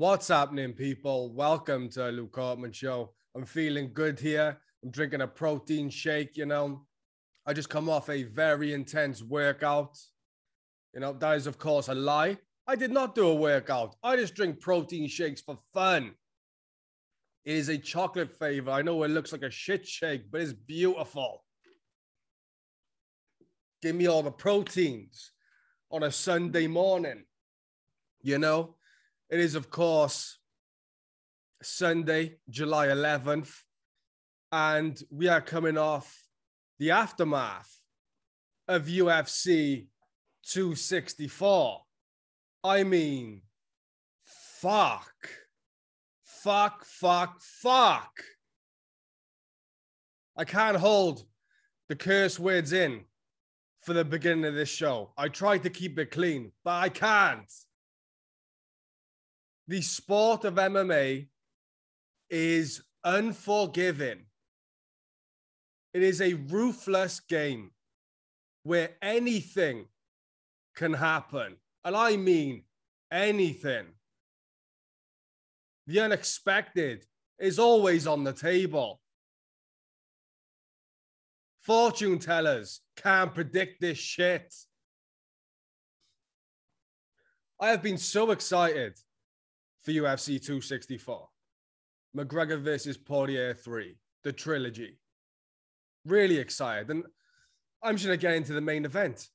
What's happening, people? Welcome to Luke Courtman Show. I'm feeling good here. I'm drinking a protein shake, you know. I just come off a very intense workout. You know, that is, of course, a lie. I did not do a workout. I just drink protein shakes for fun. It is a chocolate flavor. I know it looks like a shit shake, but it's beautiful. Give me all the proteins on a Sunday morning. You know, it is, of course, Sunday, July 11th, and we are coming off the aftermath of UFC 264. I mean, fuck. Fuck, fuck, fuck. I can't hold the curse words in for the beginning of this show. I tried to keep it clean, but I can't. The sport of MMA is unforgiving. It is a ruthless game where anything can happen. And I mean anything. The unexpected is always on the table. Fortune tellers can't predict this shit. I have been so excited for UFC 264. McGregor versus Poirier 3, the trilogy. Really excited. And I'm just going to get into the main event.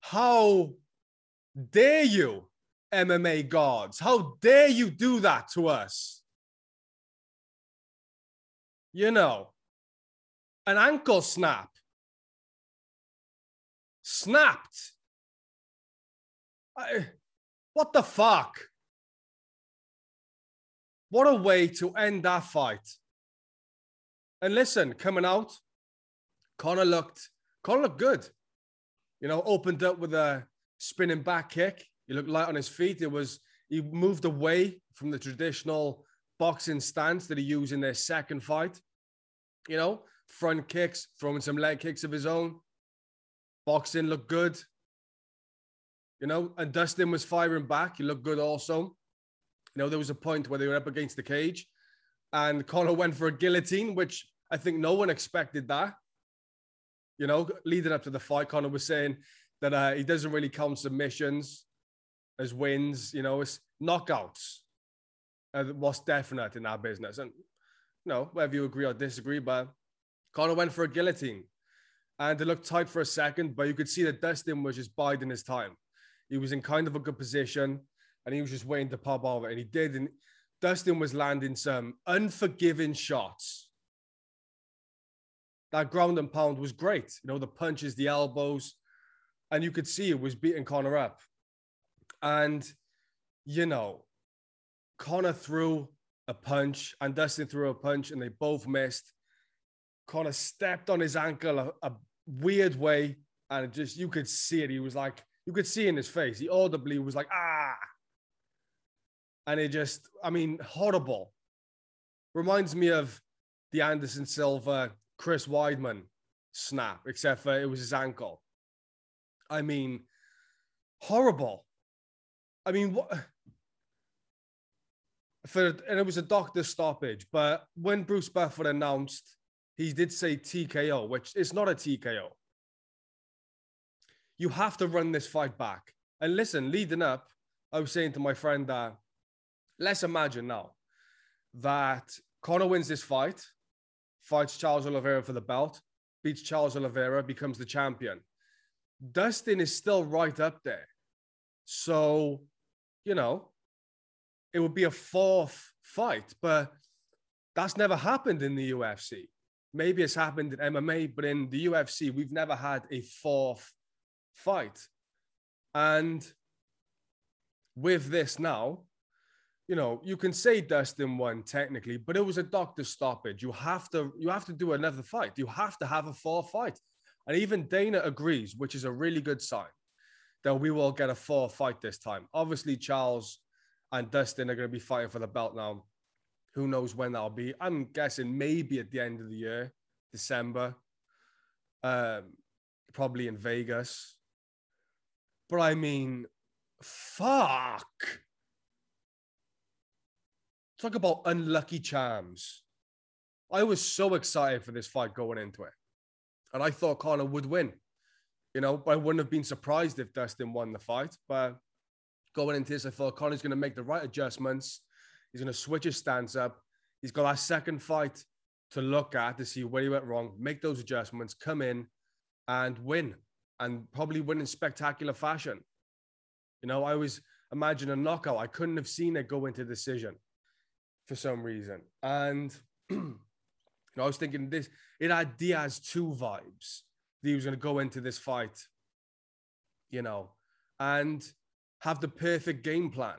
How dare you, MMA gods? How dare you do that to us? You know, an ankle snap. Snapped. I, what the fuck? What a way to end that fight. And listen, coming out, Conor looked Conor looked good. You know, opened up with a spinning back kick. He looked light on his feet. It was he moved away from the traditional boxing stance that he used in their second fight. You know, front kicks, throwing some leg kicks of his own. Boxing looked good. You know, and Dustin was firing back. He looked good also. You know, there was a point where they were up against the cage and Conor went for a guillotine, which I think no one expected that. You know, leading up to the fight, Conor was saying that uh, he doesn't really count submissions as wins. You know, it's knockouts. Uh, what's definite in that business, and you know, whether you agree or disagree, but Conor went for a guillotine, and it looked tight for a second, but you could see that Dustin was just biding his time. He was in kind of a good position, and he was just waiting to pop over, and he did. And Dustin was landing some unforgiving shots. That ground and pound was great. You know, the punches, the elbows, and you could see it was beating Conor up. And, you know, Conor threw a punch and Dustin threw a punch and they both missed. Conor stepped on his ankle a, a weird way and just, you could see it. He was like, you could see in his face. He audibly was like, ah, and it just, I mean, horrible. Reminds me of the Anderson Silva, Chris Weidman snap, except for it was his ankle. I mean, horrible. I mean, what? For and it was a doctor stoppage, but when Bruce Buffer announced, he did say TKO, which is not a TKO. You have to run this fight back. And listen, leading up, I was saying to my friend that let's imagine now that Conor wins this fight, fights Charles Oliveira for the belt, beats Charles Oliveira, becomes the champion. Dustin is still right up there. So, you know, it would be a fourth fight, but that's never happened in the UFC. Maybe it's happened in MMA, but in the UFC, we've never had a fourth fight. And with this now, you know, you can say Dustin won technically, but it was a doctor stoppage. You have to, you have to do another fight. You have to have a four fight. And even Dana agrees, which is a really good sign that we will get a four fight this time. Obviously, Charles and Dustin are going to be fighting for the belt now. Who knows when that'll be? I'm guessing maybe at the end of the year, December, um, probably in Vegas. But I mean, fuck. Talk about unlucky charms. I was so excited for this fight going into it. And I thought Conor would win. You know, I wouldn't have been surprised if Dustin won the fight. But going into this, I thought Conor's going to make the right adjustments. He's going to switch his stance up. He's got that second fight to look at to see where he went wrong, make those adjustments, come in and win, and probably win in spectacular fashion. You know, I always imagine a knockout. I couldn't have seen it go into decision for some reason. And you know, I was thinking this, it had Diaz 2 vibes. He was going to go into this fight, you know, and have the perfect game plan.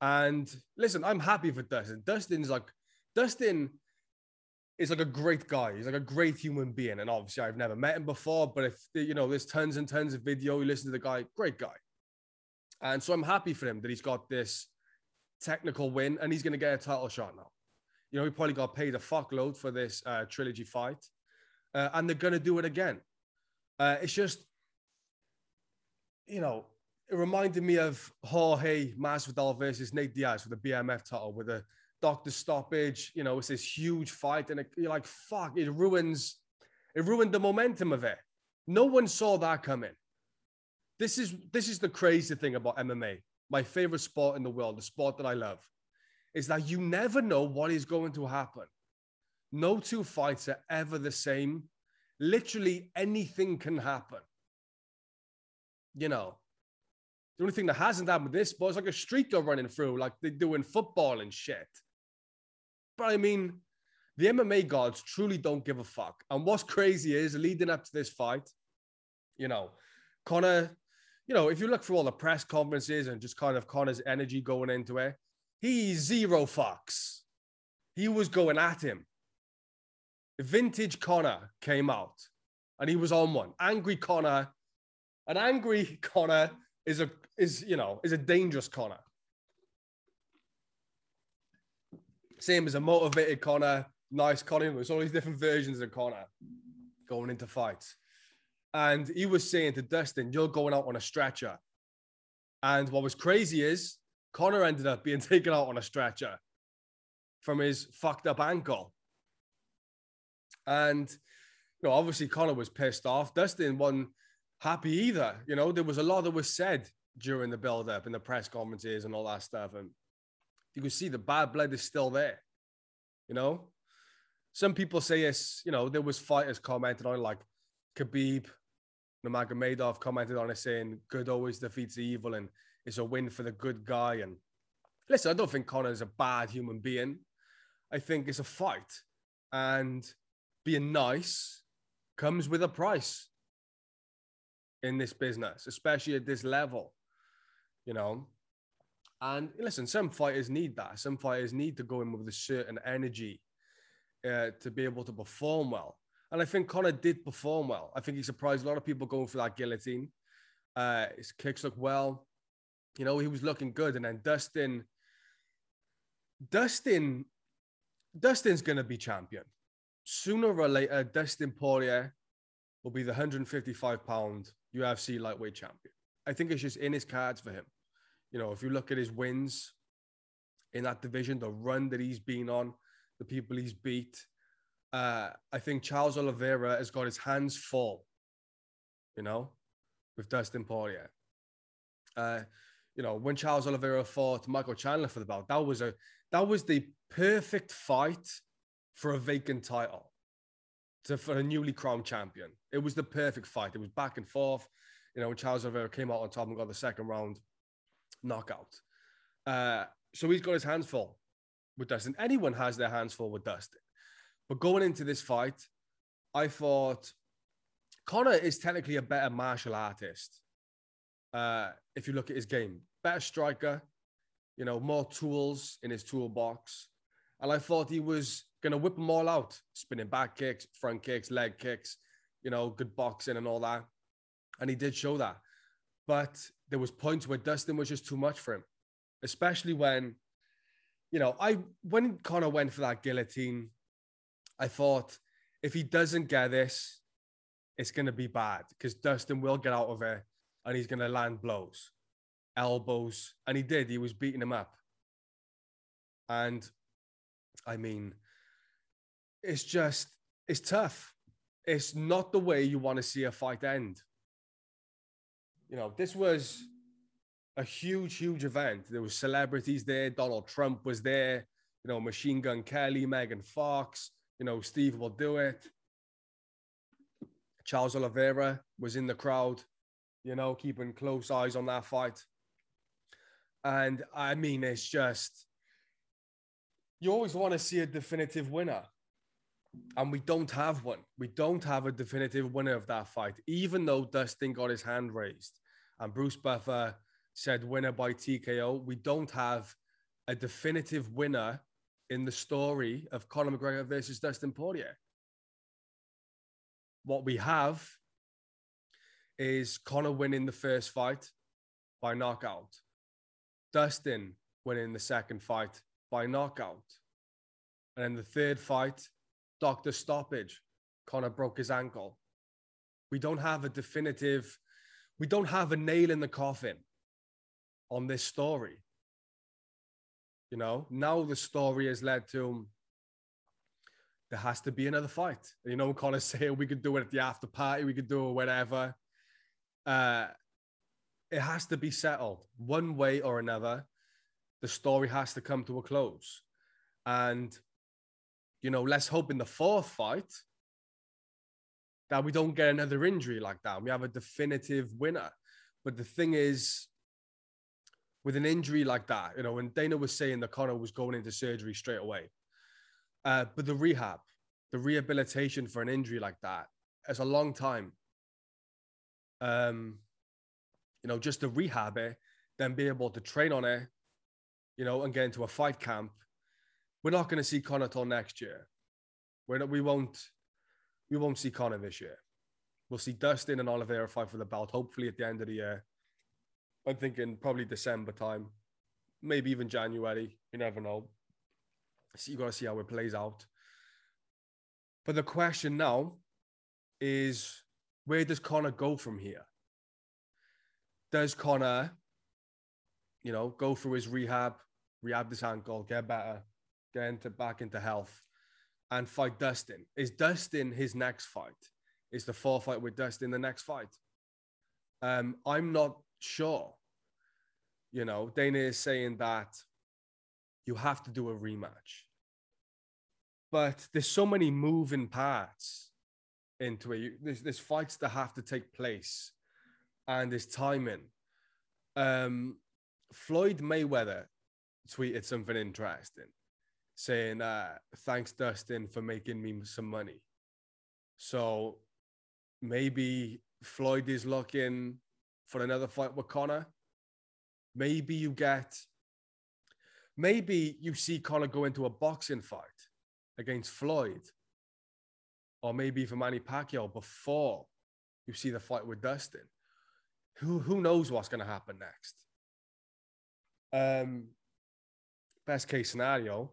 And listen, I'm happy for Dustin. Dustin's like, Dustin is like a great guy. He's like a great human being. And obviously, I've never met him before, but if you know, there's tons and tons of video, you listen to the guy, great guy. And so I'm happy for him that he's got this technical win and he's going to get a title shot now. You know, he probably got paid a fuckload for this uh, trilogy fight, uh, and they're going to do it again. Uh, it's just, you know, it reminded me of Jorge Masvidal versus Nate Diaz for the BMF title with a doctor stoppage. You know, it's this huge fight, and it, you're like, fuck, it ruins, it ruined the momentum of it. No one saw that coming. This is this is the crazy thing about MMA. My favorite sport in the world, the sport that I love, is that you never know what is going to happen. No two fights are ever the same. Literally anything can happen. You know, the only thing that hasn't happened with this sport is like a streak go running through, like they do in football and shit. But I mean, the MMA gods truly don't give a fuck. And what's crazy is leading up to this fight, you know, Conor you know, if you look through all the press conferences and just kind of Conor's energy going into it, he's zero fucks. He was going at him. Vintage Conor came out and he was on one. Angry Conor. An angry Conor is a is you know is a dangerous Conor. Same as a motivated Conor, nice Conor. There's all these different versions of Conor going into fights. And he was saying to Dustin, You're going out on a stretcher. And what was crazy is Conor ended up being taken out on a stretcher from his fucked up ankle. And, you know, obviously Conor was pissed off. Dustin wasn't happy either. You know, there was a lot that was said during the build up in the press conferences and all that stuff. And you can see the bad blood is still there. You know, some people say it's, you know, there was fighters commented on like Khabib Nurmagomedov commented on it saying, "Good always defeats evil," and it's a win for the good guy. And listen, I don't think Conor's a bad human being. I think it's a fight, and being nice comes with a price in this business, especially at this level. You know, and listen, some fighters need that. Some fighters need to go in with a certain energy uh, to be able to perform well. And I think Conor did perform well. I think he surprised a lot of people going for that guillotine. Uh, his kicks look well. You know, he was looking good. And then Dustin, Dustin, Dustin's going to be champion. Sooner or later, Dustin Poirier will be the 155 pound UFC lightweight champion. I think it's just in his cards for him. You know, if you look at his wins in that division, the run that he's been on, the people he's beat, uh, I think Charles Oliveira has got his hands full, you know, with Dustin Poirier. Uh, you know, when Charles Oliveira fought Michael Chandler for the belt, that was a that was the perfect fight for a vacant title to for a newly crowned champion. It was the perfect fight. It was back and forth. You know, when Charles Oliveira came out on top and got the second round knockout. Uh, so he's got his hands full with Dustin. Anyone has their hands full with Dustin. But going into this fight, I thought Conor is technically a better martial artist. Uh, if you look at his game, better striker, you know, more tools in his toolbox. And I thought he was going to whip them all out spinning back kicks, front kicks, leg kicks, you know, good boxing and all that. And he did show that. But there was points where Dustin was just too much for him, especially when, you know, I when Conor went for that guillotine, I thought if he doesn't get this, it's to be bad because Dustin will get out of it and he's to land blows. elbows, and he did. He was beating him up. And I mean, it's just, it's tough. It's not the way you want to see a fight end. You know, this was a huge, huge event. There was celebrities there. Donald Trump was there. You know, Machine Gun Kelly, Megan Fox. You know, Steve will do it. Charles Oliveira was in the crowd. You know, keeping close eyes on that fight. And I mean, it's just you always want to see a definitive winner. And we don't have one. We don't have a definitive winner of that fight, even though Dustin got his hand raised and Bruce Buffer said winner by TKO. We don't have a definitive winner in the story of Conor McGregor versus Dustin Poirier. What we have is Conor winning the first fight by knockout, Dustin winning the second fight by knockout. And then the third fight, doctor stoppage. Conor broke his ankle. We don't have a definitive, we don't have a nail in the coffin on this story. You know, now the story has led to there has to be another fight. You know, Conor say we could do it at the after party, we could do it whatever. Uh, it has to be settled one way or another. The story has to come to a close. And, you know, let's hope in the fourth fight that we don't get another injury like that. We have a definitive winner. But the thing is, with an injury like that, you know, when Dana was saying that Conor was going into surgery straight away, uh, but the rehab, the rehabilitation for an injury like that, is a long time. Um, you know, just to rehab it, then be able to train on it, you know, and get into a fight camp. We're not going to see Conor till next year. We're not, we won't, we won't see Conor this year. We'll see Dustin and Oliveira fight for the belt, hopefully at the end of the year. I'm thinking probably December time, maybe even January. You never know. So you got to see how it plays out. But the question now is where does Conor go from here? Does Conor, you know, go through his rehab, rehab this ankle, get better, get into back into health, and fight Dustin? Is Dustin his next fight? Is the four fight with Dustin the next fight? Um, I'm not sure. You know, Dana is saying that you have to do a rematch. But there's so many moving parts into it. There's, there's fights that have to take place and there's timing. Um, Floyd Mayweather tweeted something interesting saying, uh, thanks, Dustin, for making me some money. So maybe Floyd is looking for another fight with Conor. Maybe you get, maybe you see Conor go into a boxing fight against Floyd, or maybe for Manny Pacquiao before you see the fight with Dustin. Who who knows what's going to happen next? Um, best case scenario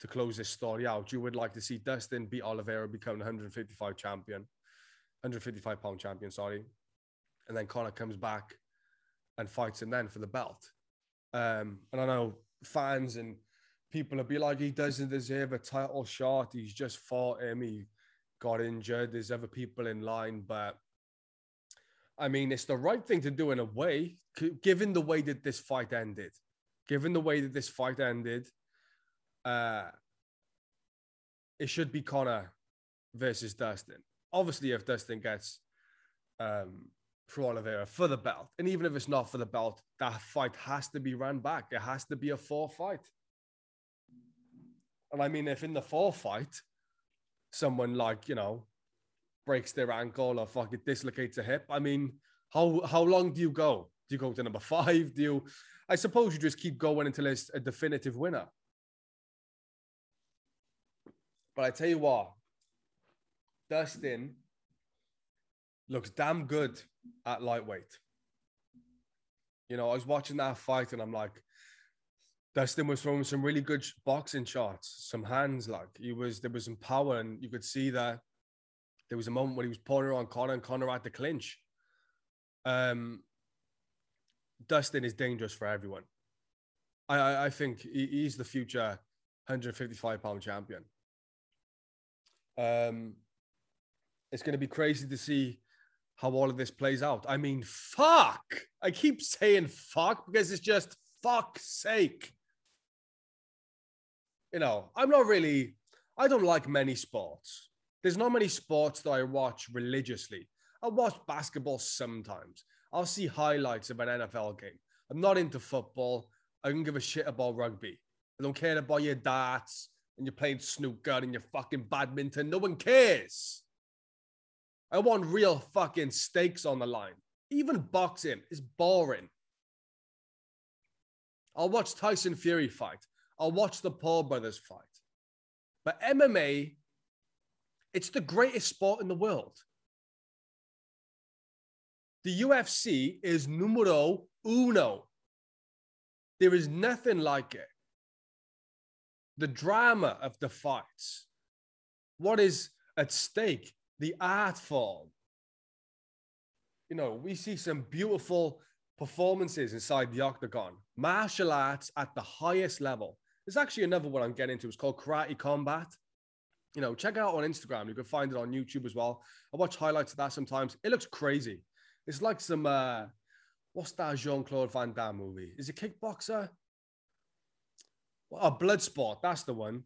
to close this story out, you would like to see Dustin beat Oliveira, become 155 champion, 155 pound champion, sorry, and then Conor comes back and fights him then for the belt. Um, and I know fans and people will be like, he doesn't deserve a title shot. He's just fought him. He got injured. There's other people in line, but I mean, it's the right thing to do in a way, given the way that this fight ended. Given the way that this fight ended, uh, it should be Conor versus Dustin. Obviously, if Dustin gets um, for Oliveira for the belt. And even if it's not for the belt, that fight has to be run back. It has to be a four fight. And I mean, if in the four fight, someone like, you know, breaks their ankle or fucking dislocates a hip, I mean, how how long do you go? Do you go to number five? Do you I suppose you just keep going until it's a definitive winner. But I tell you what, Dustin looks damn good at lightweight. You know, I was watching that fight and I'm like, Dustin was throwing some really good boxing shots, some hands. Like he was, there was some power, and you could see that there was a moment when he was pulling on Conor, and Conor had to clinch. Um, Dustin is dangerous for everyone. I, I, I think he, he's the future 155 pound champion. Um, it's going to be crazy to see how all of this plays out. I mean, fuck. I keep saying fuck because it's just fuck's sake. You know, I'm not really, I don't like many sports. There's not many sports that I watch religiously. I watch basketball sometimes. I'll see highlights of an NFL game. I'm not into football. I don't give a shit about rugby. I don't care about your darts and you're playing snooker and you're fucking badminton. No one cares. I want real fucking stakes on the line. Even boxing is boring. I'll watch Tyson Fury fight. I'll watch the Paul brothers fight. But MMA, it's the greatest sport in the world. The UFC is numero uno. There is nothing like it. The drama of the fights, what is at stake, the art form. You know, we see some beautiful performances inside the octagon, martial arts at the highest level. There's actually another one I'm getting into. It's called Karate Combat. You know, check it out on Instagram. You can find it on YouTube as well. I watch highlights of that sometimes. It looks crazy. It's like some uh what's that Jean Claude Van Damme movie? Is it Kickboxer? A Bloodsport. That's the one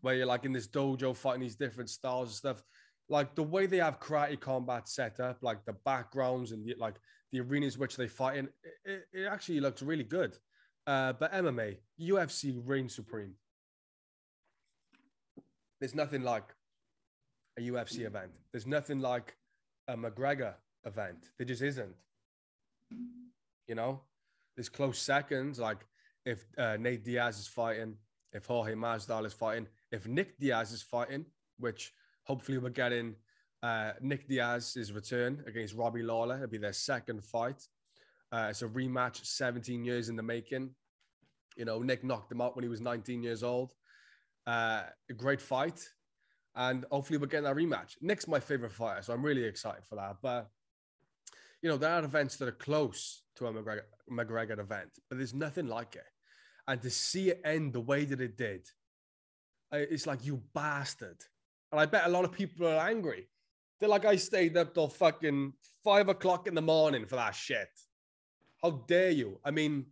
where you're like in this dojo fighting these different styles and stuff. Like the way they have karate combat set up, like the backgrounds and the, like the arenas which they fight in, it, it actually looks really good. Uh, but MMA, UFC reigns supreme. There's nothing like a UFC event. There's nothing like a McGregor event. There just isn't. You know, there's close seconds. Like if uh, Nate Diaz is fighting, if Jorge Masvidal is fighting, if Nick Diaz is fighting, which hopefully we're getting uh, Nick Diaz's return against Robbie Lawler. It'll be their second fight. Uh, it's a rematch, 17 years in the making. You know, Nick knocked him out when he was 19 years old. Uh, a great fight. And hopefully we're getting that rematch. Nick's my favorite fighter, so I'm really excited for that. But, you know, there are events that are close to a McGregor, McGregor event, but there's nothing like it. And to see it end the way that it did, it's like, you bastard. And I bet a lot of people are angry. They're like, I stayed up till fucking five o'clock in the morning for that shit. How dare you? I mean,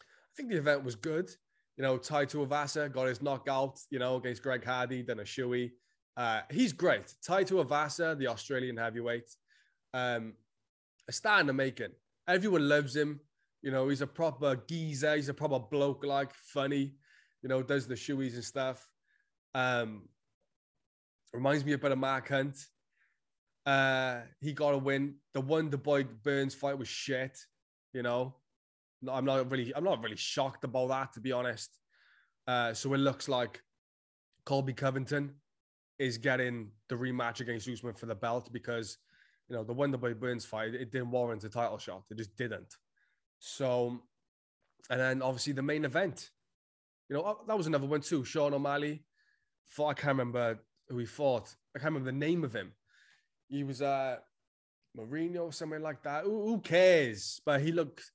I think the event was good. You know, Tai Tuivasa got his knockout, you know, against Greg Hardy, then a shoey. Uh, he's great. Tai Tuivasa, the Australian heavyweight, um, a star in the making. Everyone loves him. You know, he's a proper geezer. He's a proper bloke, like funny. You know, does the shoeys and stuff. Um, reminds me a bit of Mark Hunt. Uh, he got a win. The Wonder Boy Burns fight was shit. You know, I'm not really, I'm not really shocked about that to be honest. Uh, so it looks like Colby Covington is getting the rematch against Usman for the belt because you know the Wonder Boy Burns fight it didn't warrant a title shot. It just didn't. So, and then obviously the main event, you know oh, that was another one too. Sean O'Malley fought. I can't remember who he fought. I can't remember the name of him. He was uh Mourinho or something like that. Who, who cares? But he looked,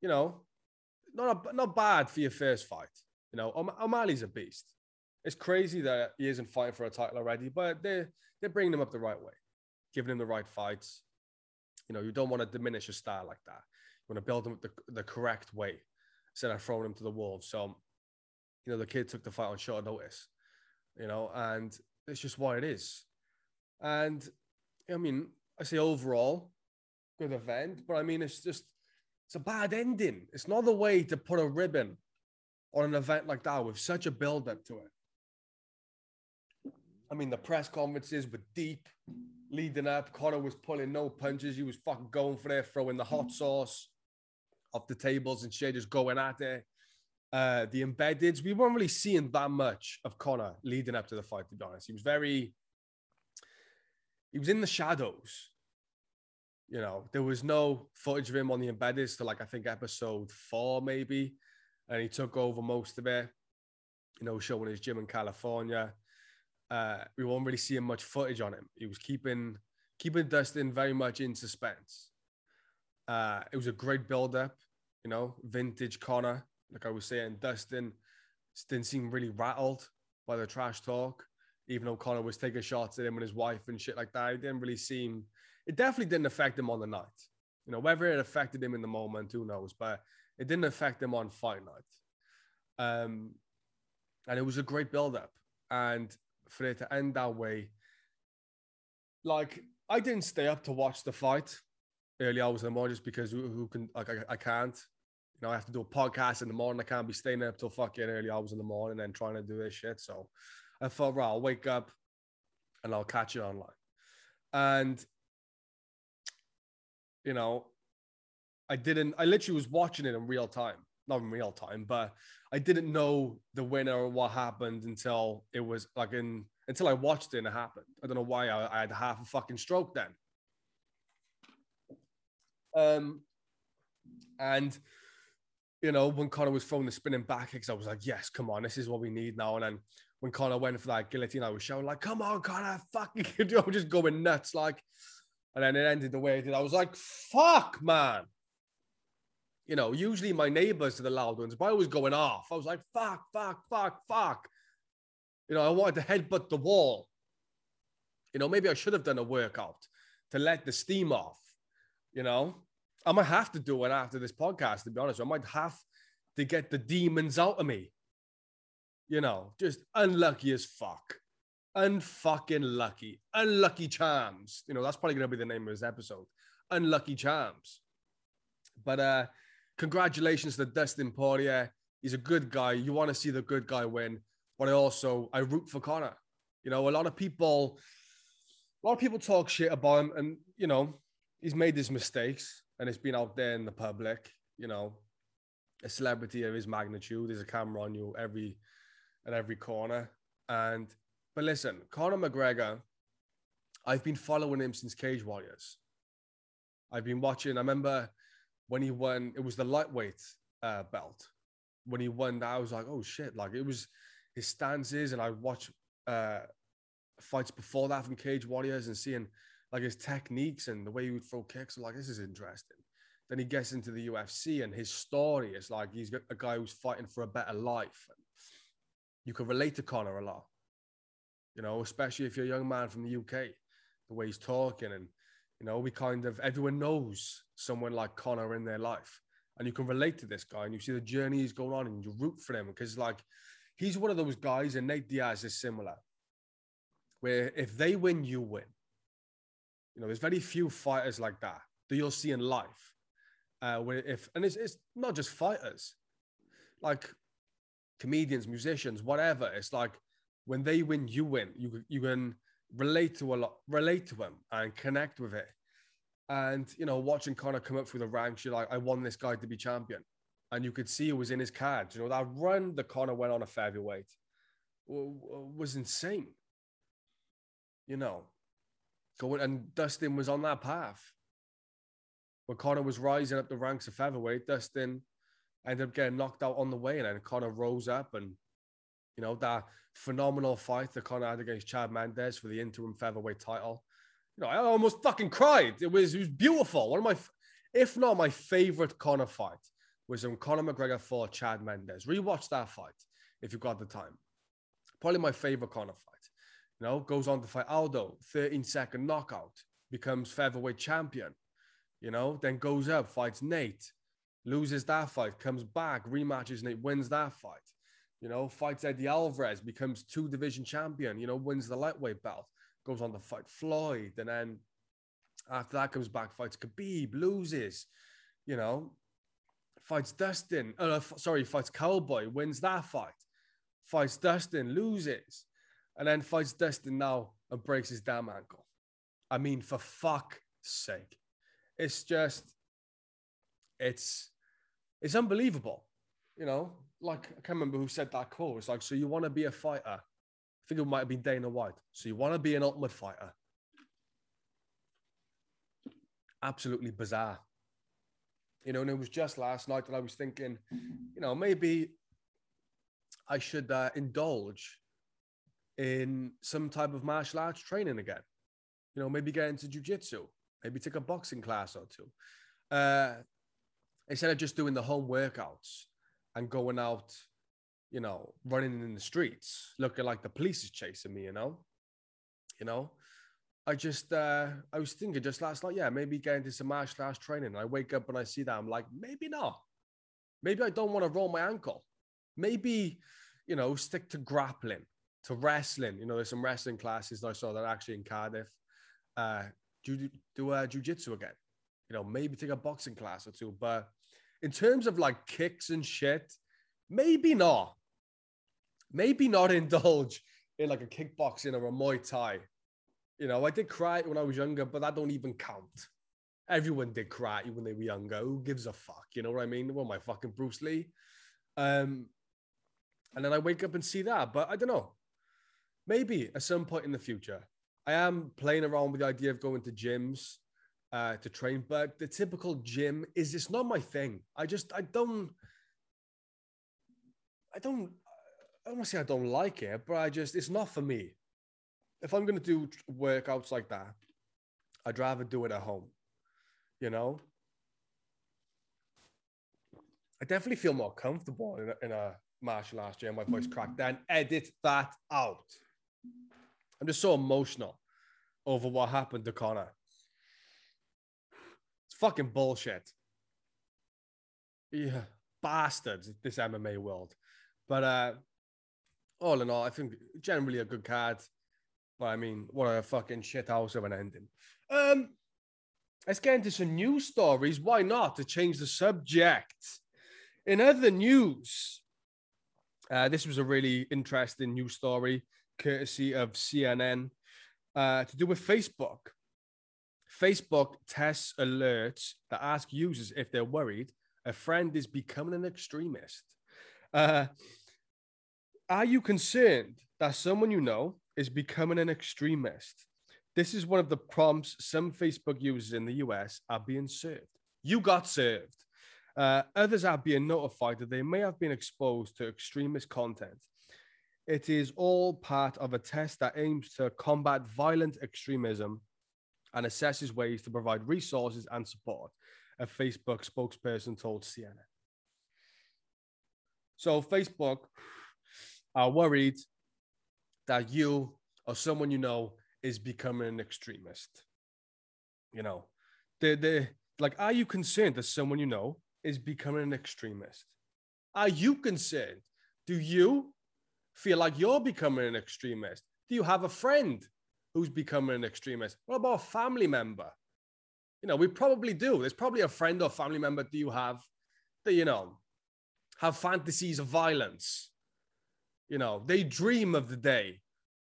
you know, not not bad for your first fight. You know, O'Malley's a beast. It's crazy that he isn't fighting for a title already, but they're they're bringing him up the right way, giving him the right fights. You know, you don't want to diminish a star like that. You want to build him the, the correct way instead of throwing him to the wolves. So, you know, the kid took the fight on short notice. You know, and it's just what it is. And I mean, I say overall, good event, but I mean, it's just, it's a bad ending. It's not the way to put a ribbon on an event like that with such a build up to it. I mean, the press conferences were deep leading up. Conor was pulling no punches. He was fucking going for it, throwing the hot sauce off the tables and shit, just going at it. Uh, the embeddeds, we weren't really seeing that much of Conor leading up to the fight, to be honest. He was very he was in the shadows. You know, there was no footage of him on the embedded to like I think episode four maybe, and he took over most of it. You know, showing his gym in California. Uh, we won't really seeing much footage on him. He was keeping keeping Dustin very much in suspense. Uh, it was a great build up, you know, vintage Conor. Like I was saying, Dustin didn't seem really rattled by the trash talk, even though Conor was taking shots at him and his wife and shit like that. It didn't really seem, it definitely didn't affect him on the night. You know, whether it affected him in the moment, who knows? But it didn't affect him on fight night. Um, and it was a great build up. And for it to end that way, like I didn't stay up to watch the fight early hours in the morning just because who, who can like I, I, can't. You know, I have to do a podcast in the morning. I can't be staying up till fucking early hours in the morning and trying to do this shit. So I thought, right, I'll wake up and I'll catch it online. And you know, I didn't I literally was watching it in real time. Not in real time, but I didn't know the winner or what happened until it was like in until I watched it and it happened. I don't know why I, I had half a fucking stroke then. Um, and you know, when Conor was throwing the spinning back kicks, I was like, yes, come on, this is what we need now. And then when Conor went for that guillotine, I was shouting, like, come on, Conor, fucking, you know, just going nuts. Like, and then it ended the way it did. I was like, fuck, man. You know, usually my neighbors are the loud ones, but I was going off. I was like, fuck, fuck, fuck, fuck. You know, I wanted to headbutt the wall. You know, maybe I should have done a workout to let the steam off. You know, I might have to do it after this podcast, to be honest. I might have to get the demons out of me. You know, just unlucky as fuck. Unfucking lucky. Unlucky charms. You know, that's probably going to be the name of this episode. Unlucky charms. But uh congratulations to Dustin Poirier. He's a good guy. You want to see the good guy win but I also I root for Conor. You know, a lot of people, a lot of people talk shit about him, and you know, he's made his mistakes, and it's been out there in the public. You know, a celebrity of his magnitude, there's a camera on you every at every corner. And but listen, Conor McGregor, I've been following him since Cage Warriors. I've been watching. I remember when he won. It was the lightweight uh, belt. When he won that, I was like, oh shit! Like it was his stances, and I watched uh, fights before that from Cage Warriors and seeing like his techniques and the way he would throw kicks. I'm like, this is interesting. Then he gets into the UFC and his story is like he's a guy who's fighting for a better life. You can relate to Conor a lot, you know, especially if you're a young man from the UK, the way he's talking and you know, we kind of everyone knows someone like Conor in their life, and you can relate to this guy, and you see the journey he's going on, and you root for him because like he's one of those guys, and Nate Diaz is similar, where if they win, you win. You know, there's very few fighters like that that you'll see in life. Uh, where if and it's, it's not just fighters, like comedians, musicians, whatever. It's like when they win, you win. You you can relate to a lot, relate to him and connect with it. And you know, watching Conor come up through the ranks, you're like, I want this guy to be champion and you could see it was in his cards. You know, that run that Conor went on a featherweight was insane. You know, going and Dustin was on that path. When Conor was rising up the ranks of featherweight, Dustin ended up getting knocked out on the way, and then Conor rose up and you know that phenomenal fight that Conor had against Chad Mendes for the interim featherweight title. You know, I almost fucking cried. It was it was beautiful. One of my, if not my favorite Conor fight was when Conor McGregor fought Chad Mendes. Rewatch that fight if you've got the time. Probably my favorite Conor fight. You know, goes on to fight Aldo, 13 second knockout, becomes featherweight champion. You know, then goes up, fights Nate, loses that fight, comes back, rematches Nate, wins that fight. You know, fights Eddie Alvarez, becomes two division champion. You know, wins the lightweight belt, goes on to fight Floyd, and then after that comes back, fights Khabib, loses. You know, fights Dustin. Uh, f- sorry, fights Cowboy, wins that fight. Fights Dustin, loses, and then fights Dustin now and breaks his damn ankle. I mean, for fuck sake, it's just, it's, it's unbelievable. You know, like I can't remember who said that quote. It's like, so you want to be a fighter? I think it might have been Dana White. So you want to be an ultimate fighter? Absolutely bizarre you know, and it was just last night that I was thinking, you know, maybe I should uh, indulge in some type of martial arts training again. You know, maybe get into jujitsu, maybe take a boxing class or two. uh, instead of just doing the home workouts and going out, you know, running in the streets, looking like the police is chasing me, you know, you know, I just, uh, I was thinking just last night, yeah, maybe get into some martial arts training. And I wake up and I see that I'm like, maybe not. Maybe I don't want to roll my ankle. Maybe, you know, stick to grappling, to wrestling. You know, there's some wrestling classes that I saw that actually in Cardiff. Uh, do do uh, jujitsu again. You know, maybe take a boxing class or two. But in terms of like kicks and shit, maybe not. Maybe not indulge in like a kickboxing or a Muay Thai. You know, I did karate when I was younger, but that don't even count. Everyone did karate when they were younger. Who gives a fuck? You know what I mean? Well, my fucking Bruce Lee. Um, and then I wake up and see that, but I don't know. Maybe at some point in the future, I am playing around with the idea of going to gyms uh, to train, but the typical gym is it's not my thing. I just I don't I don't I don't want to say I don't like it, but I just it's not for me. If I'm gonna do workouts like that, I'd rather do it at home. You know, I definitely feel more comfortable in a, in a martial arts gym. My voice cracked. Then edit that out. I'm just so emotional over what happened to Conor. It's fucking bullshit. Yeah, bastards, this MMA world. But uh all in all, I think generally a good card. But I mean, what a fucking shit house of an ending. Um, let's get into some news stories. Why not to change the subject? In other news, uh, this was a really interesting news story, courtesy of CNN, uh, to do with Facebook. Facebook tests alerts that ask users if they're worried a friend is becoming an extremist. Uh, are you concerned that someone you know is becoming an extremist? This is one of the prompts some Facebook users in the US are being served. You got served. Uh, others are being notified that they may have been exposed to extremist content. It is all part of a test that aims to combat violent extremism and assesses ways to provide resources and support, a Facebook spokesperson told CNN. So, Facebook are worried that you or someone you know is becoming an extremist. You know, they they like, are you concerned that someone you know is becoming an extremist? Are you concerned? Do you feel like you're becoming an extremist? Do you have a friend who's becoming an extremist? What about a family member? You know, we probably do. There's probably a friend or family member do you have that, you know, have fantasies of violence. You know, they dream of the day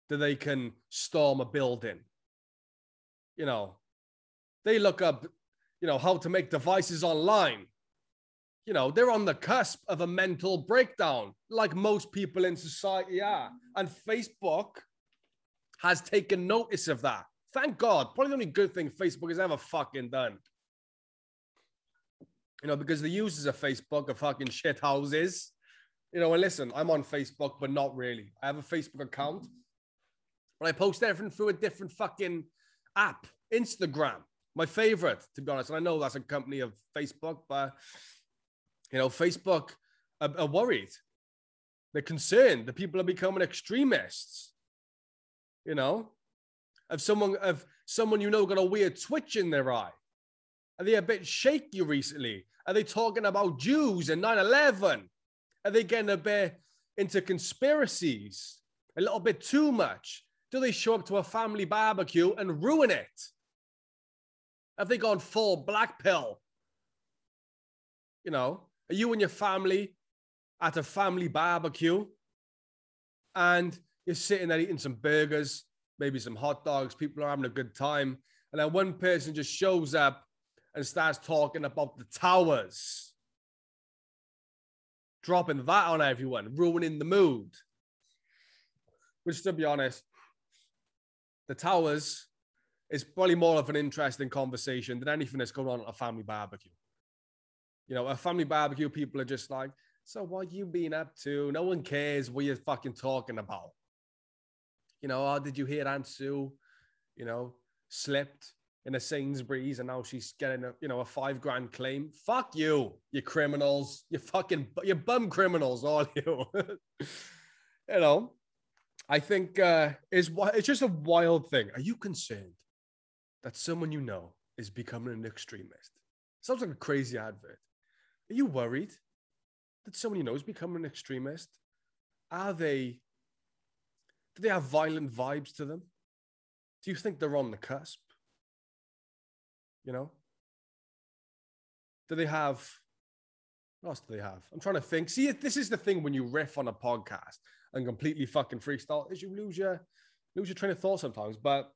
that they can storm a building. You know, they look up, you know, how to make devices online. You know, they're on the cusp of a mental breakdown, like most people in society are. And Facebook has taken notice of that. Thank God. Probably the only good thing Facebook has ever fucking done. You know, because the users of Facebook are fucking shit houses. You know, and listen, I'm on Facebook, but not really. I have a Facebook account, but I post everything through a different fucking app, Instagram. My favorite, to be honest. And I know that's a company of Facebook, but you know, Facebook are, are worried. They're concerned that people are becoming extremists. You know, of someone of someone you know got a weird twitch in their eye. Are they a bit shaky recently? Are they talking about Jews and 9-11? Are they getting a bit into conspiracies? A little bit too much? Do they show up to a family barbecue and ruin it? Have they gone full black pill? You know, are you and your family at a family barbecue and you're sitting there eating some burgers, maybe some hot dogs, people are having a good time, and then one person just shows up and starts talking about the towers, dropping that on everyone, ruining the mood. Which, to be honest, the towers is probably more of an interesting conversation than anything that's going on at a family barbecue. You know, a family barbecue, people are just like, so what you been up to? No one cares what you're fucking talking about. You know, oh, did you hear Aunt Sue, you know, slipped in a Sainsbury's and now she's getting a you know a five grand claim. Fuck you, you criminals. You fucking you bum criminals, all you. you know, I think uh, is it's just a wild thing. Are you concerned that someone you know is becoming an extremist? Sounds like a crazy advert. Are you worried that someone you know is becoming an extremist? Are they? Do they have violent vibes to them? Do you think they're on the cusp? You know? Do they have what else do they have? I'm trying to think. See, this is the thing when you riff on a podcast and completely fucking freestyle, is you lose your lose your train of thought sometimes. But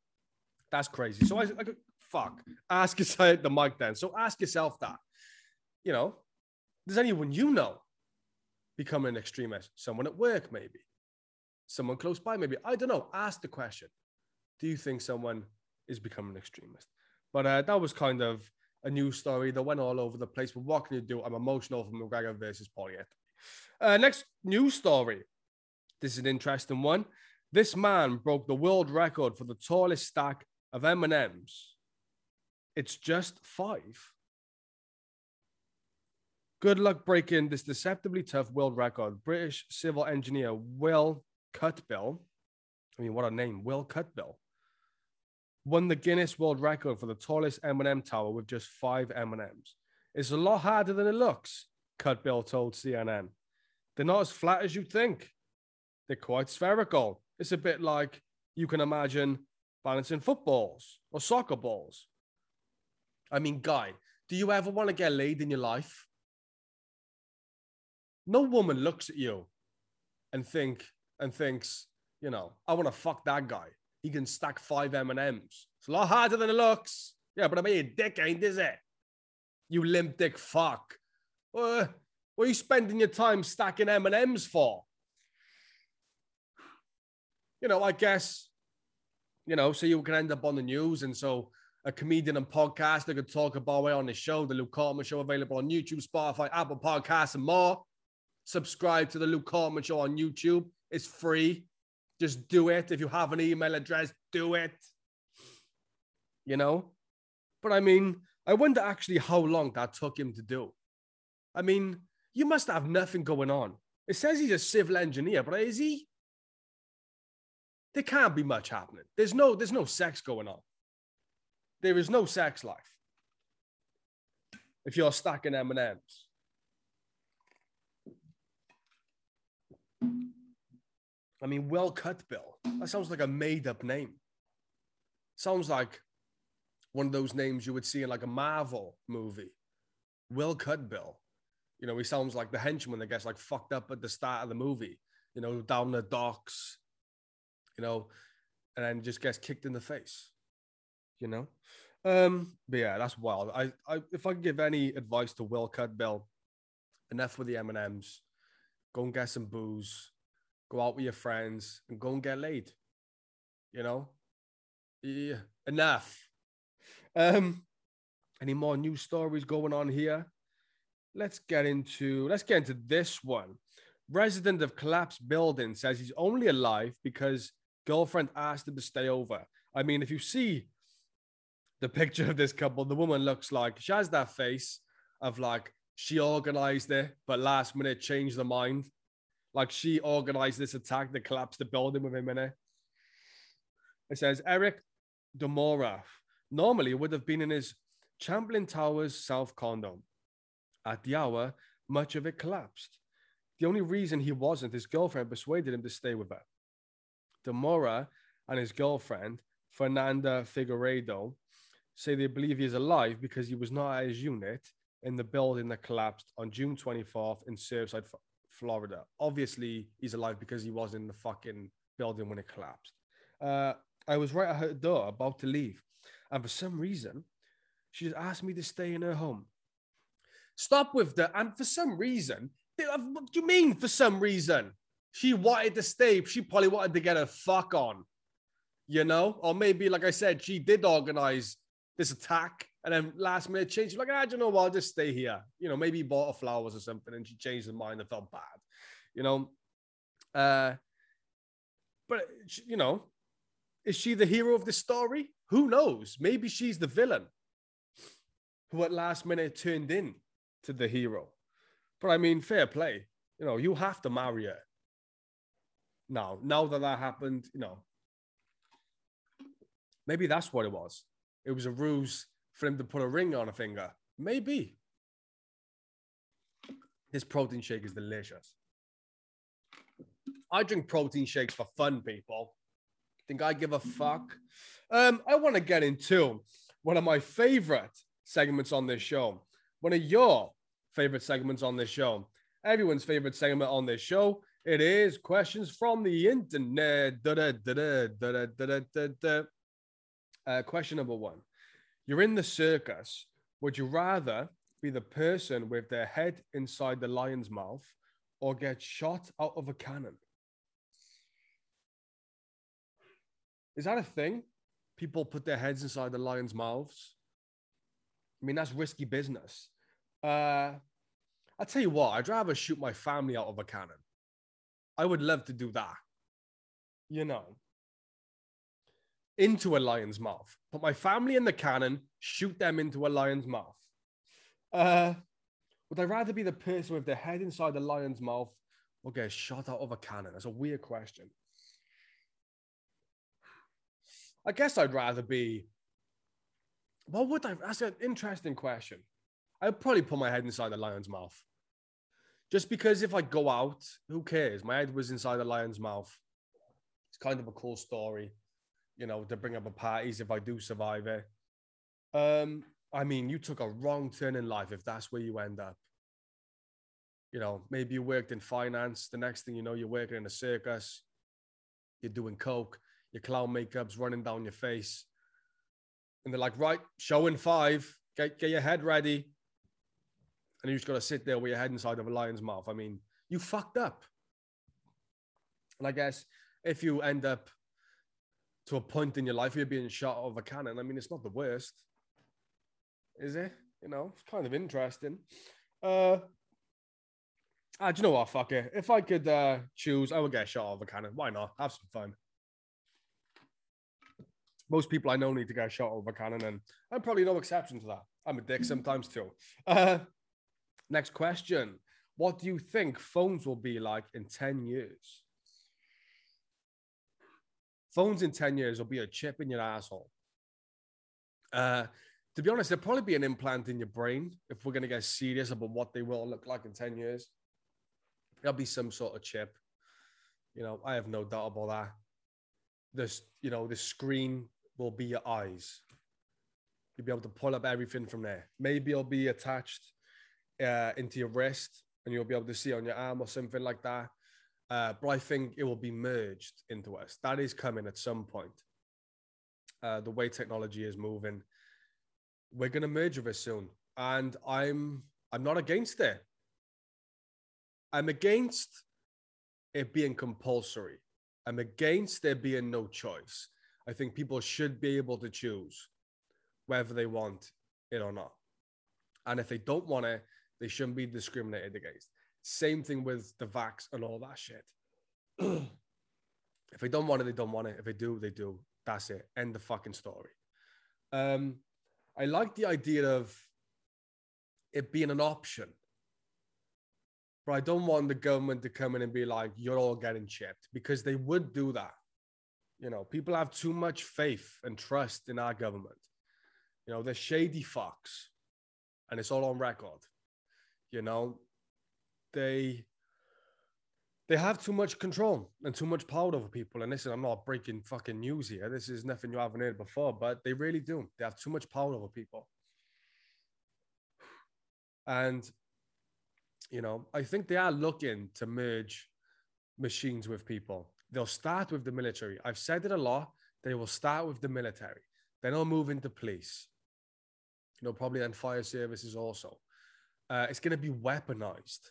that's crazy. So I, I fuck. Ask yourself the mic then. So ask yourself that. You know, does anyone you know become an extremist? Someone at work, maybe. Someone close by, maybe. I don't know. Ask the question. Do you think someone is becoming an extremist? But uh, that was kind of a news story that went all over the place. But what can you do? I'm emotional for McGregor versus Poirier. Uh, next news story. This is an interesting one. This man broke the world record for the tallest stack of M&Ms. It's just five. Good luck breaking this deceptively tough world record. British civil engineer Will Cutbill. I mean, what a name, Will Cutbill won the Guinness World Record for the tallest M&M tower with just five M&Ms. It's a lot harder than it looks, Cutbill told CNN. They're not as flat as you think. They're quite spherical. It's a bit like you can imagine balancing footballs or soccer balls. I mean, guy, do you ever want to get laid in your life? No woman looks at you and think and thinks, you know, I want to fuck that guy he can stack five M&Ms. It's a lot harder than it looks. Yeah, but I mean, dick ain't, is it? You limp dick fuck. Uh, what are you spending your time stacking M&Ms for? You know, I guess, you know, so you can end up on the news. And so a comedian and podcaster could talk about it on the show, the Luke Courtman Show, available on YouTube, Spotify, Apple Podcasts, and more. Subscribe to the Luke Courtman Show on YouTube. It's free. Just do it. If you have an email address, do it. You know? But I mean, I wonder actually how long that took him to do. I mean, you must have nothing going on. It says he's a civil engineer, but is he? There can't be much happening. There's no, there's no sex going on. There is no sex life. If you're stacking M&Ms. I mean, Will Cutbill. That sounds like a made up name. Sounds like one of those names you would see in like a Marvel movie. Will Cutbill. You know, he sounds like the henchman that gets like fucked up at the start of the movie, you know, down the docks, you know, and then just gets kicked in the face, you know? Um, but yeah, that's wild. I, I if I could give any advice to Will Cutbill, enough with the M&Ms, go and get some booze, go out with your friends and go and get laid. You know? Yeah, enough. Um, any more news stories going on here? Let's get into let's get into this one. Resident of collapsed building says he's only alive because girlfriend asked him to stay over. I mean, if you see the picture of this couple, the woman looks like she has that face of like she organized it, but last minute changed her mind. Like she organized this attack that collapsed the building within a minute. It says Eric Demora normally would have been in his Champlain Towers South condo. At the hour, much of it collapsed. The only reason he wasn't, his girlfriend persuaded him to stay with her. Demora and his girlfriend, Fernanda Figueredo, say they believe he is alive because he was not at his unit in the building that collapsed on June 24th in Surfside, Florida. Obviously, he's alive because he was in the fucking building when it collapsed. Uh, I was right at her door, about to leave, and for some reason, she just asked me to stay in her home. Stop with that. and for some reason. What do you mean for some reason? She wanted to stay. She probably wanted to get her fuck on, you know, or maybe like I said, she did organize this attack and then last minute change. Like, I ah, don't know what, I'll just stay here. You know, maybe he bought her flowers or something and she changed her mind and felt bad. You know, uh, but you know, Is she the hero of the story? Who knows? Maybe she's the villain who at last minute turned in to the hero. But I mean, fair play. You know, you have to marry her. Now, now that that happened, you know, maybe that's what it was. It was a ruse for him to put a ring on a finger. Maybe. This protein shake is delicious. I drink protein shakes for fun, people. Think I give a fuck? Um, I want to get into one of my favorite segments on this show. One of your favorite segments on this show. Everyone's favorite segment on this show. It is questions from the internet. Da, da, da, uh, question number one. You're in the circus. Would you rather be the person with their head inside the lion's mouth or get shot out of a cannon? Is that a thing? People put their heads inside the lion's mouths. I mean, that's risky business. Uh, I tell you what, I'd rather shoot my family out of a cannon. I would love to do that. You know, into a lion's mouth. Put my family in the cannon, shoot them into a lion's mouth. Uh, would I rather be the person with their head inside the lion's mouth or get shot out of a cannon? That's a weird question. I guess I'd rather be. What would I? That's an interesting question. I'd probably put my head inside the lion's mouth. Just because if I go out, who cares? My head was inside the lion's mouth. It's kind of a cool story, you know, to bring up a parties if I do survive it. Um, I mean, you took a wrong turn in life if that's where you end up. You know, maybe you worked in finance. The next thing you know, you're working in a circus. You're doing coke your clown makeup's running down your face. And they're like, right, showing five, get, get your head ready. And you just got to sit there with your head inside of a lion's mouth. I mean, you fucked up. And I guess if you end up to a point in your life where you're being shot out of a cannon, I mean, it's not the worst, is it? You know, it's kind of interesting. Uh, ah, do you know what? Fuck it. If I could uh, choose, I would get shot out of a cannon. Why not? Have some fun most people I know need to get shot out of a cannon, and I'm probably no exception to that. I'm a dick sometimes too. Uh, next question. What do you think phones will be like in 10 years? Phones in 10 years will be a chip in your asshole. Uh, to be honest, there'll probably be an implant in your brain if we're going to get serious about what they will look like in 10 years. There'll be some sort of chip. You know, I have no doubt about that. This, you know, the screen will be your eyes. You'll be able to pull up everything from there. Maybe it'll be attached uh, into your wrist and you'll be able to see on your arm or something like that. Uh, but I think it will be merged into us. That is coming at some point. Uh, the way technology is moving, we're going to merge with it soon, and I'm I'm not against it. I'm against it being compulsory. I'm against there being no choice. I think people should be able to choose whether they want it or not. And if they don't want it, they shouldn't be discriminated against. Same thing with the vax and all that shit. if they don't want it, they don't want it. If they do, they do. That's it. End the fucking story. Um, I like the idea of it being an option. But I don't want the government to come in and be like, you're all getting chipped because they would do that. You know, people have too much faith and trust in our government. You know, they're shady fucks, and it's all on record. You know, they they have too much control and too much power over people. And listen, I'm not breaking fucking news here. This is nothing you haven't heard before, but they really do. They have too much power over people. And you know, I think they are looking to merge machines with people. They'll start with the military. I've said it a lot. They will start with the military. Then they'll move into police. You know, probably then fire services also. Uh, it's going to be weaponized.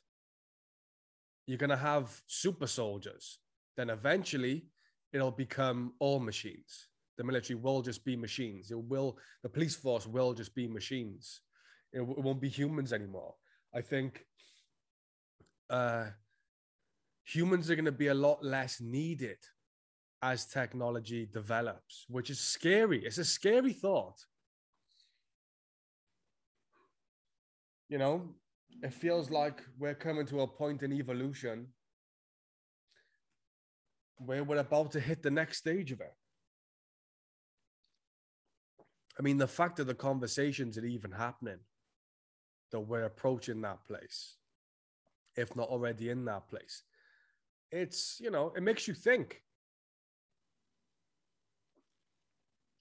You're going to have super soldiers. Then eventually, it'll become all machines. The military will just be machines. It will. The police force will just be machines. It, it won't be humans anymore. I think. Uh, humans are going to be a lot less needed as technology develops, which is scary. It's a scary thought. You know, it feels like we're coming to a point in evolution where we're about to hit the next stage of it. I mean, the fact that the conversations are even happening, that we're approaching that place, if not already in that place, it's, you know, it makes you think.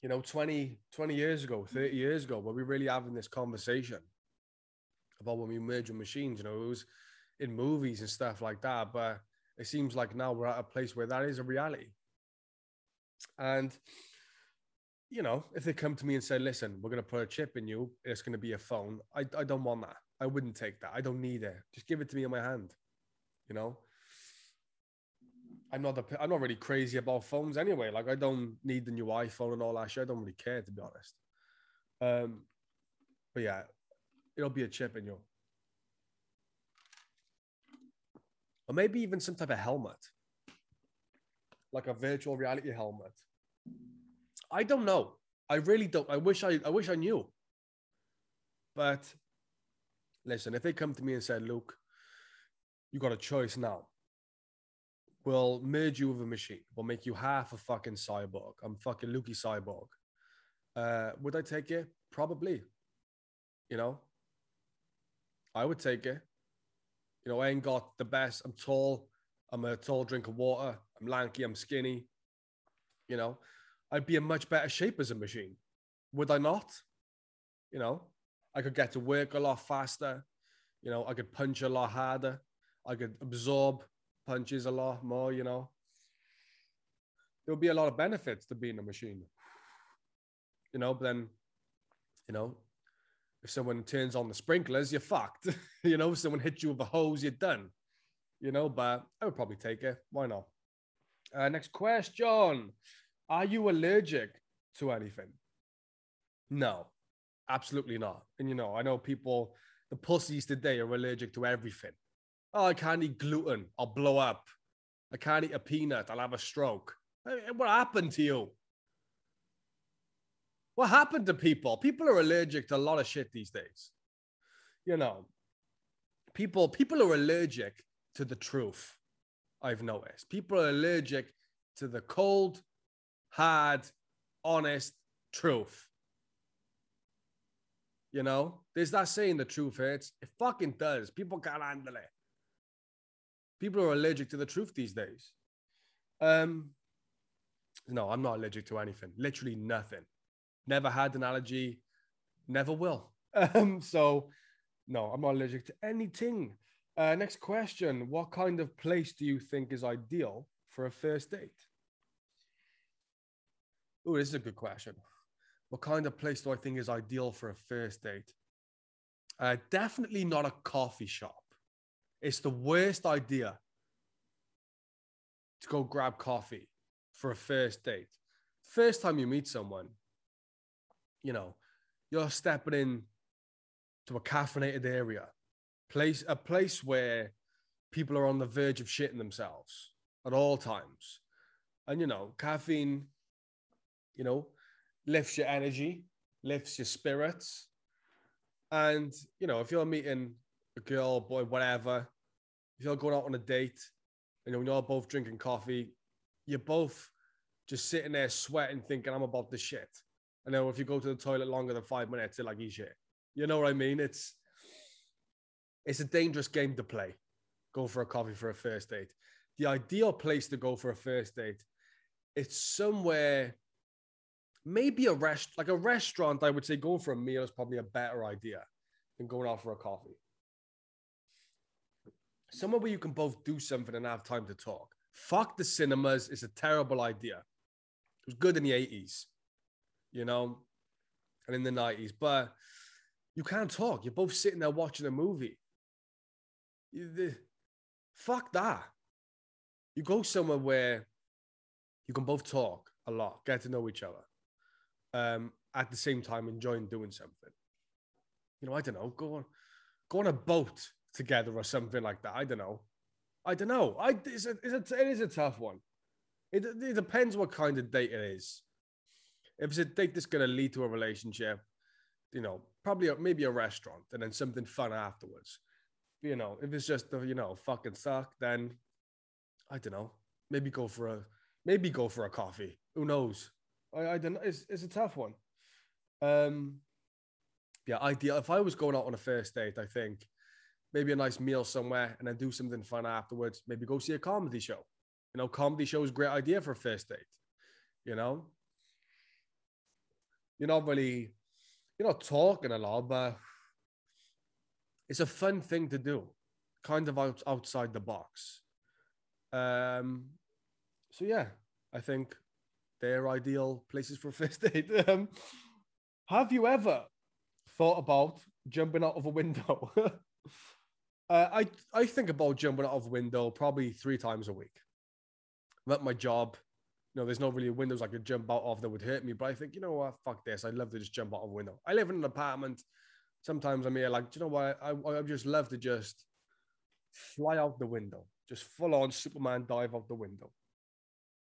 You know, 20, 20 years ago, 30 years ago, were we really having this conversation about when we merge with machines? You know, it was in movies and stuff like that. But it seems like now we're at a place where that is a reality. And you know, if they come to me and say, listen, we're going to put a chip in you, it's going to be a phone, I, I don't want that. I wouldn't take that. I don't need it. Just give it to me in my hand. You know, I'm not, a, I'm not really crazy about phones anyway. Like, I don't need the new iPhone and all that shit. I don't really care, to be honest. Um, but yeah, it'll be a chip in you. Or maybe even some type of helmet, like a virtual reality helmet I don't know. I really don't. I wish I I wish I knew. But listen, if they come to me and said, "Luke, you got a choice now. We'll merge you with a machine. We'll make you half a fucking cyborg. I'm fucking Lukey cyborg." Uh, would I take it? Probably. You know, I would take it. You know, I ain't got the best. I'm tall. I'm a tall drink of water. I'm lanky. I'm skinny. You know, I'd be in much better shape as a machine. Would I not? You know, I could get to work a lot faster. You know, I could punch a lot harder. I could absorb punches a lot more, you know. There would be a lot of benefits to being a machine. You know, but then, you know, if someone turns on the sprinklers, you're fucked. you know, if someone hits you with a hose, you're done. You know, but I would probably take it. Why not? Uh, next question. Are you allergic to anything? No, absolutely not. And you know, I know people, the pussies today are allergic to everything. Oh, I can't eat gluten. I'll blow up. I can't eat a peanut. I'll have a stroke. What happened to you? What happened to people? People are allergic to a lot of shit these days. You know, people people are allergic to the truth. I've noticed. People are allergic to the cold, hard, honest truth. You know, there's that saying the truth hurts. It fucking does. People can't handle it. People are allergic to the truth these days. Um, no, I'm not allergic to anything. Literally nothing. Never had an allergy. Never will. Um, so, no, I'm not allergic to anything. Uh, next question: What kind of place do you think is ideal for a first date? Oh, this is a good question. What kind of place do I think is ideal for a first date? Uh, definitely not a coffee shop. It's the worst idea to go grab coffee for a first date. First time you meet someone, you know, you're stepping in to a caffeinated area, place a place where people are on the verge of shitting themselves at all times. And you know, caffeine you know, lifts your energy, lifts your spirits. And, you know, if you're meeting a girl, boy, whatever, if you're going out on a date and you know, you're both drinking coffee, you're both just sitting there sweating, thinking, I'm about the shit. And then if you go to the toilet longer than five minutes, you're like, you shit. You know what I mean? It's it's a dangerous game to play. Go for a coffee for a first date. The ideal place to go for a first date, it's somewhere maybe a rest like a restaurant i would say going for a meal is probably a better idea than going out for a coffee somewhere where you can both do something and have time to talk fuck the cinemas is a terrible idea it was good in the 80s you know and in the 90s but you can't talk you're both sitting there watching a movie you, the, fuck that you go somewhere where you can both talk a lot get to know each other um, at the same time enjoying doing something. You know, I don't know, go on, go on a boat together or something like that. I don't know. I don't know. I it's a, it's a, it is a tough one. It, it depends what kind of date it is. If it's a date that's going to lead to a relationship, you know, probably a, maybe a restaurant and then something fun afterwards. You know, if it's just you know fucking suck, then I don't know. Maybe go for a maybe go for a coffee. Who knows? I, I don't know. It's, it's a tough one. Um, yeah, ideal. If I was going out on a first date, I think maybe a nice meal somewhere and then do something fun afterwards. Maybe go see a comedy show. You know, comedy show is a great idea for a first date. You know, you're not really, you're not talking a lot, but it's a fun thing to do, kind of out, outside the box. Um, so yeah, I think they're ideal places for first date. Um, have you ever thought about jumping out of a window? uh, I I think about jumping out of a window probably three times a week. I'm at my job. Know, there's not really a windows I could jump out of that would hurt me, but I think, you know what, fuck this. I'd love to just jump out of a window. I live in an apartment. Sometimes I'm here like, you know what? I, I just love to just fly out the window, just full on Superman dive out the window.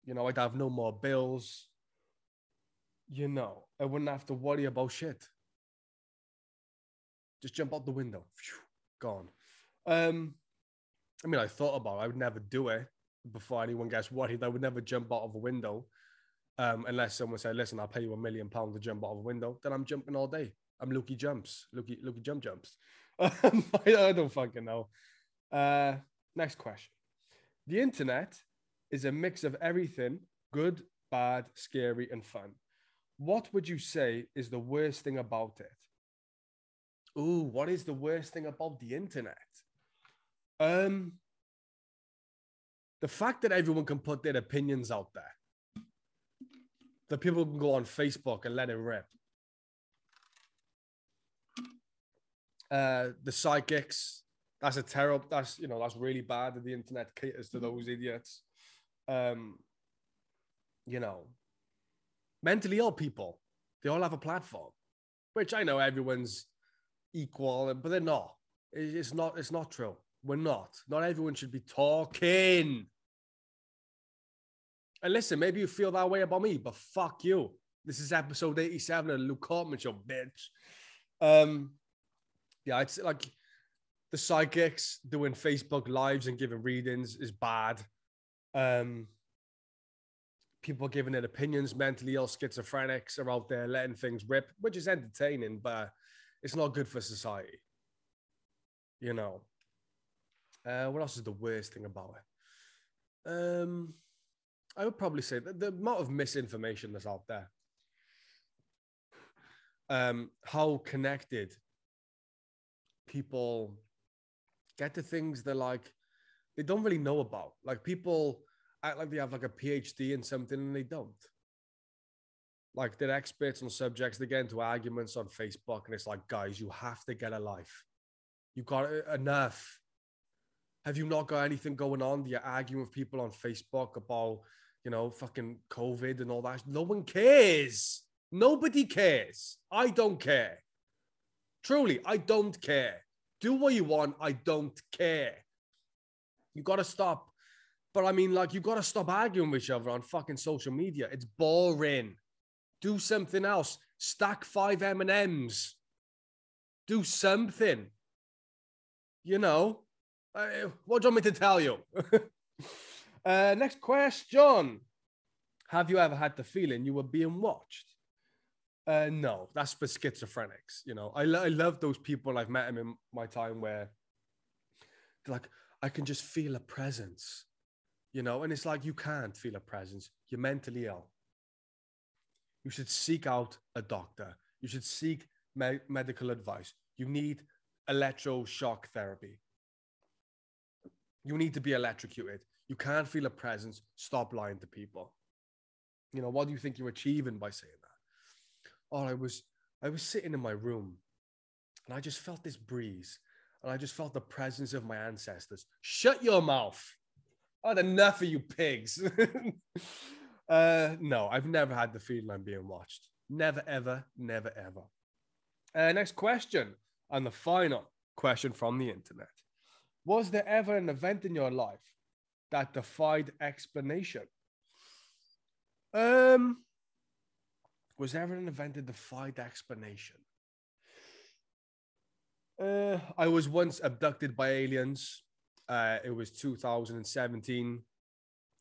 You know, I'd have no more bills. You know, I wouldn't have to worry about shit. Just jump out the window. Phew, gone. Um, I mean, I thought about it. I would never do it before anyone gets worried. They would never jump out of a window um, unless someone said, listen, I'll pay you a million pounds to jump out of a window. Then I'm jumping all day. I'm Lucky jumps. Lucky Lucky jump jumps. I, don't fucking know. Uh, next question. The internet is a mix of everything good, bad, scary, and fun. What would you say is the worst thing about it? Ooh, what is the worst thing about the internet? Um, the fact that everyone can put their opinions out there, that people can go on Facebook and let it rip. Uh, the psychics, that's a terrible, that's, you know, that's really bad that the internet caters to those idiots. Um, you know, mentally ill people, they all have a platform, which I know everyone's equal, but they're not. It's not, it's not true. We're not. Not everyone should be talking. And listen, maybe you feel that way about me, but fuck you. This is episode 87 of Luke Courtman Show, bitch. Um, yeah, it's like the psychics doing Facebook lives and giving readings is bad. Um, people giving their opinions, mentally ill schizophrenics are out there letting things rip, which is entertaining, but it's not good for society. You know. Uh, what else is the worst thing about it? Um, I would probably say that the amount of misinformation that's out there, um, how connected people get to things that like they don't really know about. Like people act like they have like a PhD in something and they don't. Like they're experts on subjects. They get into arguments on Facebook, and it's like, guys, you have to get a life. You got enough have you not got anything going on? You're arguing with people on Facebook about, you know, fucking COVID and all that. No one cares. Nobody cares. I don't care. Truly, I don't care. Do what you want. I don't care. You got to stop. But I mean, like, you got to stop arguing with each other on fucking social media. It's boring. Do something else. Stack five M&Ms. Do something. You know? Uh, what do you want me to tell you? uh, next question. Have you ever had the feeling you were being watched? Uh, no, that's for schizophrenics. You know, I, I love those people. I've met them in my time where like, I can just feel a presence, you know, and it's like, you can't feel a presence. You're mentally ill. You should seek out a doctor. You should seek me- medical advice. You need electroshock therapy. You need to be electrocuted. You can't feel a presence. Stop lying to people. You know, what do you think you're achieving by saying that? Oh, I was I was sitting in my room and I just felt this breeze and I just felt the presence of my ancestors. Shut your mouth. I had enough of you pigs. uh, no, I've never had the feeling I'm being watched. Never, ever, never, ever. Uh, next question, and the final question from the internet. Was there ever an event in your life that defied explanation? Um, was ever an event that defied explanation? Uh, I was once abducted by aliens. Uh, it was 2017.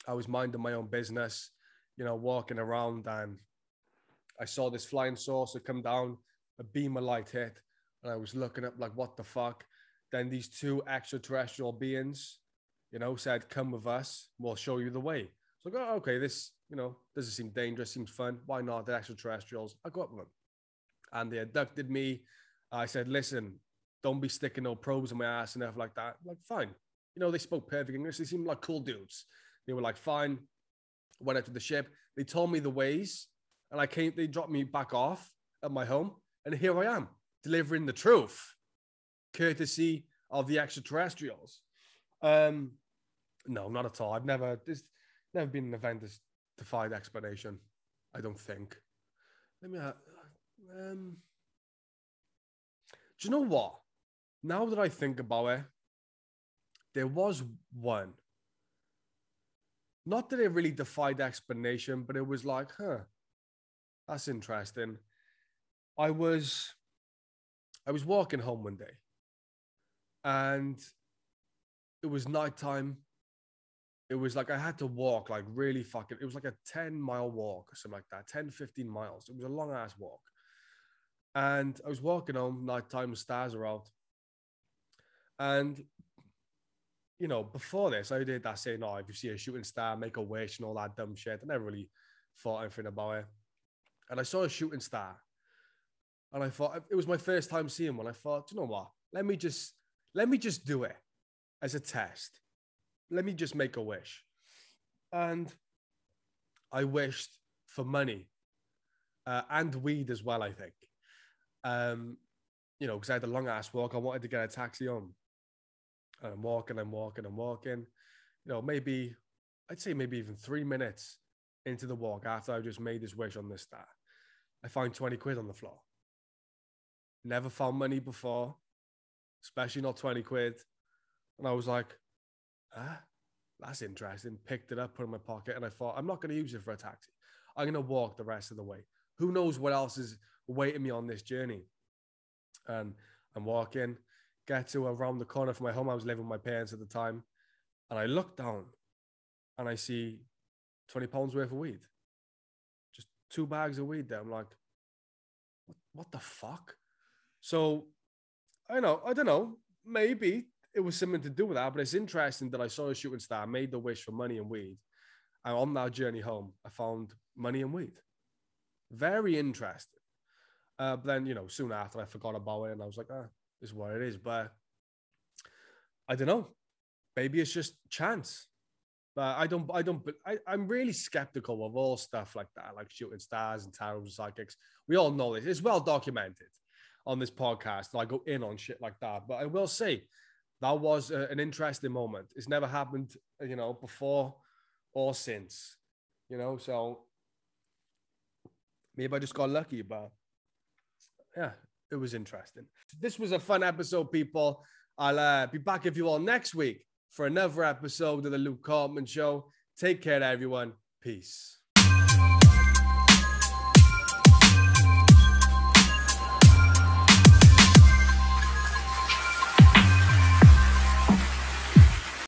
I was minding my own business, you know, walking around, and I saw this flying saucer come down. A beam of light hit, and I was looking up like, "What the fuck?" Then these two extraterrestrial beings, you know, said, "Come with us. We'll show you the way." So I go, oh, "Okay, this, you know, doesn't seem dangerous. Seems fun. Why not? The extraterrestrials." I go up with them, and they abducted me. I said, "Listen, don't be sticking no probes in my ass and stuff like that." I'm like, fine. You know, they spoke perfect English. They seemed like cool dudes. They were like, fine. Went out to the ship. They told me the ways, and I came. They dropped me back off at my home, and here I am delivering the truth, courtesy of the extraterrestrials. Um, no, not at all. I've never. There's never been an event that's defied explanation. I don't think. Let me. Uh, um, do you know what? Now that I think about it, there was one. Not that it really defied explanation, but it was like, huh, that's interesting. I was I was walking home one day and it was nighttime. It was like I had to walk like really fucking, it was like a 10 mile walk or something like that, 10, 15 miles. It was a long ass walk. And I was walking home, nighttime, the stars are out. And, you know, before this, I did that saying, oh, if you see a shooting star, make a wish and all that dumb shit. I never really thought anything about it. And I saw a shooting star and I thought it was my first time seeing one. I thought, you know what? Let me just let me just do it as a test. Let me just make a wish. And I wished for money uh, and weed as well, I think. Um, you know, because I had a long ass walk. I wanted to get a taxi home. And I'm walking, I'm walking, I'm walking. You know, maybe, I'd say maybe even three minutes into the walk after I just made this wish on this star, I find 20 quid on the floor. Never found money before, especially not 20 quid. And I was like, ah, that's interesting. Picked it up, put it in my pocket, and I thought, I'm not going to use it for a taxi. I'm going to walk the rest of the way. Who knows what else is waiting me on this journey? And I'm walking, get to around the corner from my home. I was living with my parents at the time. And I look down and I see 20 pounds worth of weed. Just two bags of weed there. I'm like, what, what the fuck? So I know, I don't know, maybe it was something to do with that, but it's interesting that I saw a shooting star, made the wish for money and weed. And on that journey home, I found money and weed. Very interesting. Uh, but then, you know, soon after I forgot about it and I was like, ah, this is what it is. But I don't know. Maybe it's just chance. But I don't, I don't, I, I'm really skeptical of all stuff like that, like shooting stars and tarot and psychics. We all know this. It's well documented on this podcast. I go in on shit like that. But I will say that was a, an interesting moment. It's never happened, you know, before or since, you know. So maybe I just got lucky, but yeah, it was interesting. This was a fun episode, people. I'll uh, be back with you all next week for another episode of the Luke Courtman Show. Take care, everyone. Peace.